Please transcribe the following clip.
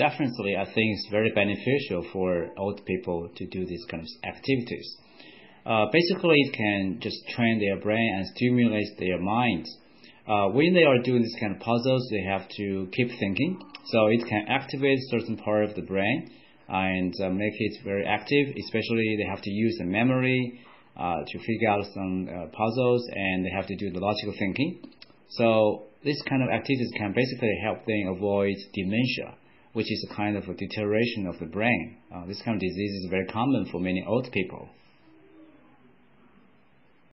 definitely, I think it's very beneficial for old people to do these kind of activities. Uh, basically, it can just train their brain and stimulate their mind. Uh, when they are doing this kind of puzzles, they have to keep thinking. So it can activate certain part of the brain and uh, make it very active. Especially, they have to use the memory uh, to figure out some uh, puzzles, and they have to do the logical thinking. So this kind of activities can basically help them avoid dementia, which is a kind of a deterioration of the brain. Uh, this kind of disease is very common for many old people.